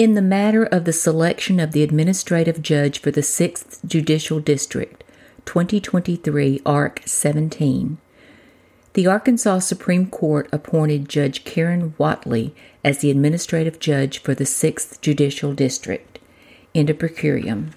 In the matter of the selection of the administrative judge for the 6th Judicial District, 2023 Ark 17, the Arkansas Supreme Court appointed Judge Karen Whatley as the administrative judge for the 6th Judicial District. End of per curiam.